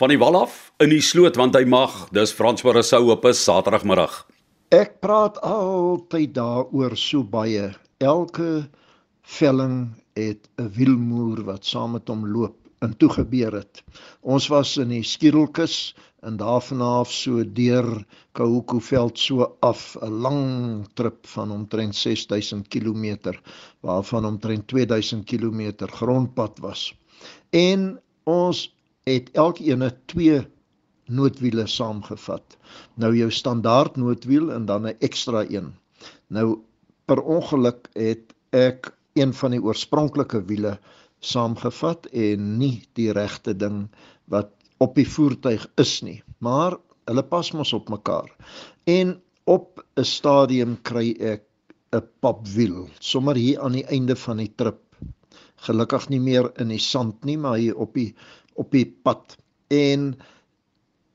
van die wal af in die sloot want hy mag. Dis Frans Rousseau op 'n Saterdagmiddag. Ek praat altyd daaroor so baie. Elke velling het 'n wielmoer wat saam met hom loop en toe gebeur het. Ons was in die Skiedelkus en daarvan af so deur Kahuku veld so af 'n lang trip van omtrent 6000 km waarvan omtrent 2000 km grondpad was. En ons het elkeen twee noodwiele saamgevat. Nou jou standaard noodwiel en dan 'n ekstra een. Nou per ongeluk het ek een van die oorspronklike wiele saamgevat en nie die regte ding wat op die voertuig is nie. Maar hulle pas mos op mekaar. En op 'n stadium kry ek 'n papwiel sommer hier aan die einde van die trip. Gelukkig nie meer in die sand nie, maar hier op die op die pad. En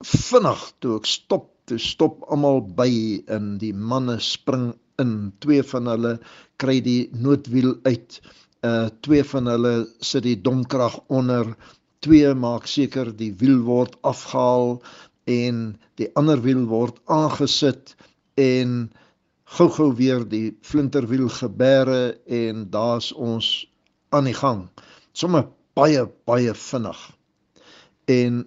vinnig toe ek stop, toe stop almal by en die manne spring in. Twee van hulle kry die noodwiel uit. Uh twee van hulle sit die domkrag onder. Twee maak seker die wiel word afgehaal en die ander wiel word aangesit en gou-gou weer die flinterwiel gebeere en daar's ons aan die gang. Sommige baie baie vinnig. En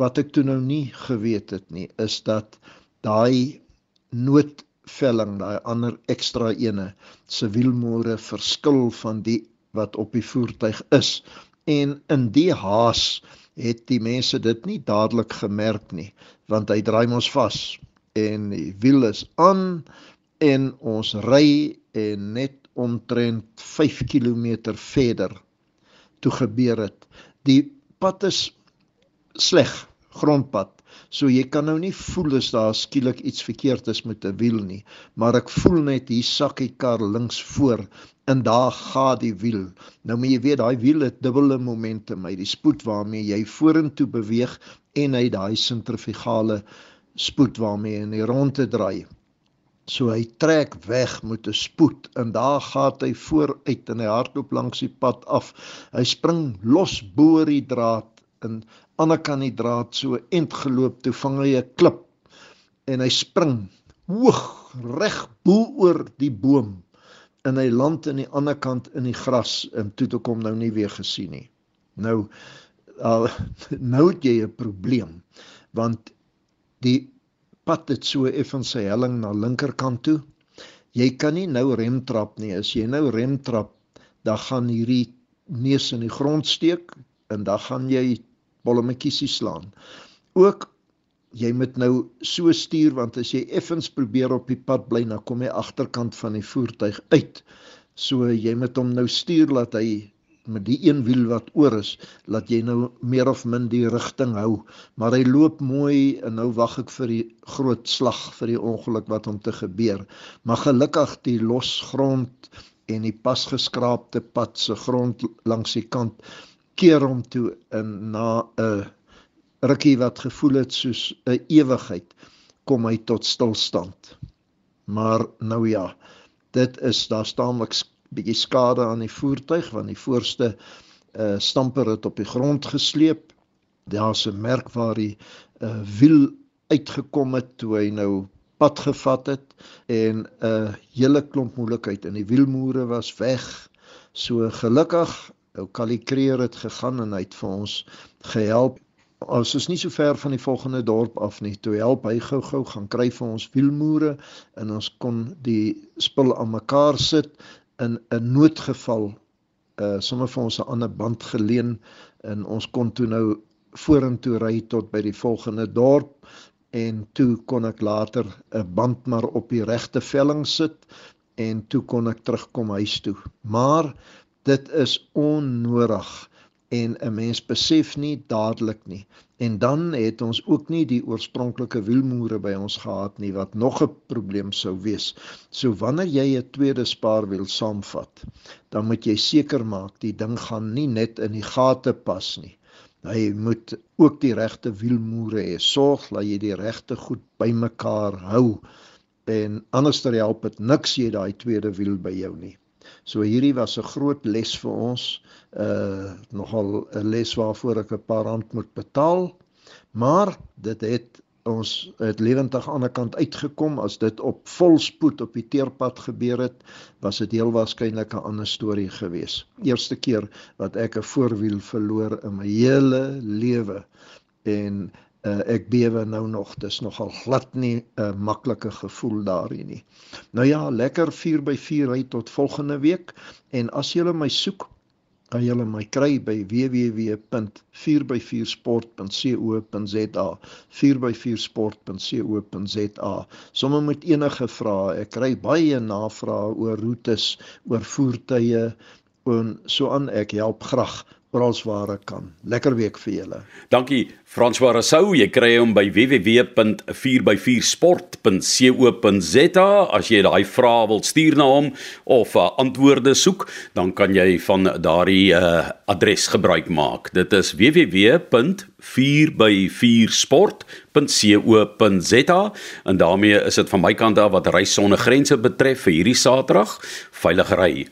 wat ek toe nou nie geweet het nie is dat daai noodvelling, daai ander ekstra ene se wielmoere verskil van die wat op die voertuig is. En in die haas het die mense dit nie dadelik gemerk nie want hy draai ons vas en die wiel is aan en ons ry en net omtrent 5 km verder toe gebeur het die pad is sleg grondpad so jy kan nou nie voel as daar skielik iets verkeerd is met 'n wiel nie maar ek voel net hier sakkie kar links voor en daar gaan die wiel. Nou moet jy weet daai wiel het dubbele momentum, hy die spoed waarmee jy vorentoe beweeg en hy daai sentrifugale spoed waarmee hy rondte draai. So hy trek weg met 'n spoed en daar gaan hy vooruit en hy hardloop langs die pad af. Hy spring los bo die draad en ander kan die draad so end geloop toe vang hy 'n klip en hy spring hoog reg bo oor die boom en hy land aan die ander kant in die gras en toe toe kom nou nie weer gesien nie. Nou al nou het jy 'n probleem want die pad het so effens sy helling na linkerkant toe. Jy kan nie nou rem trap nie. As jy nou rem trap, dan gaan hierdie neus in die grond steek en dan gaan jy bolletjies slaan. Ook jy moet nou so stuur want as jy effens probeer op die pad bly dan kom jy agterkant van die voertuig uit. So jy moet hom nou stuur laat hy met die een wiel wat oor is, laat jy nou meer of min die rigting hou, maar hy loop mooi en nou wag ek vir die groot slag vir die ongeluk wat hom te gebeur. Maar gelukkig die los grond en die pasgeskraapte pad se grond langs die kant keer hom toe in na 'n rukkie wat gevoel het soos 'n ewigheid kom hy tot stilstand. Maar nou ja, dit is daar staanlik bietjie skade aan die voertuig want die voorste uh stamper het op die grond gesleep. Daar's 'n merk waar die uh wiel uitgekom het toe hy nou pad gevat het en 'n uh, hele klomp moeilikheid in die wielmoere was weg. So gelukkig, ou Kalikreer het gegaan en hy het vir ons gehelp ons is nie so ver van die volgende dorp af nie. Toe help hy gou-gou gaan kry vir ons wielmoere en ons kon die spul aan mekaar sit in 'n noodgeval. Uh sommer vir ons 'n ander band geleen en ons kon toe nou vorentoe ry tot by die volgende dorp en toe kon ek later 'n band maar op die regte velling sit en toe kon ek terugkom huis toe. Maar dit is onnodig en 'n mens besef nie dadelik nie. En dan het ons ook nie die oorspronklike wielmoere by ons gehad nie wat nog 'n probleem sou wees. So wanneer jy 'n tweede spaarwiel saamvat, dan moet jy seker maak die ding gaan nie net in die gate pas nie. Hy moet ook die regte wielmoere hê. Sorg dat jy die regte goed bymekaar hou en anderster help dit niks jy daai tweede wiel by jou nie. So hierdie was 'n groot les vir ons. Uh nogal 'n les waarvoor ek 'n paar rand moet betaal. Maar dit het ons het lewendig aan die kant uitgekom as dit op volspoed op die teerpad gebeur het was dit heel waarskynlik 'n ander storie gewees. Eerste keer wat ek 'n voorwiel verloor in my hele lewe en uh, ek bewe nou nog dis nogal glad nie 'n uh, maklike gevoel daarin nie. Nou ja, lekker 4x4 ry tot volgende week. En as jy my soek kan julle my kry by www.4x4sport.co.za 4x4sport.co.za somme met enige vrae. Ek kry baie navrae oor roetes oor voertuie en so aan. Ek help graag oralsware kan. Lekker week vir julle. Dankie François Rousseau. Jy kry hom by www.4x4sport.co.za as jy daai vrae wil stuur na hom of uh, antwoorde soek, dan kan jy van daardie uh, adres gebruik maak. Dit is www.4x4sport.co.za en daarmee is dit van my kant af wat reis sonder grense betref vir hierdie Saterdag. Veilige ry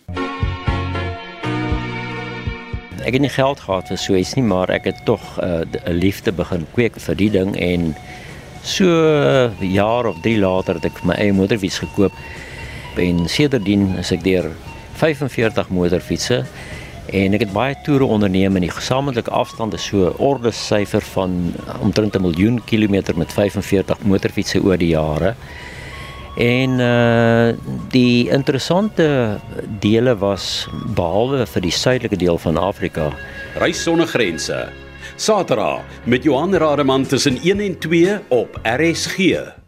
ek het nie geld gehad vir so iets nie, maar ek het tog uh, 'n liefde begin kweek vir die ding en so 'n uh, jaar of 3 later het ek my eie motorfiets gekoop. En sedertdien is ek deur 45 motorfietsse en ek het baie toere onderneem en die gesamentlike afstand is so orde syfer van omtrent 'n miljoen kilometer met 45 motorfietsse oor die jare. En uh die interessante dele was behalwe vir die suidelike deel van Afrika, reis sonder grense. Saterdag met Johan Rademan tussen 1 en 2 op RSG.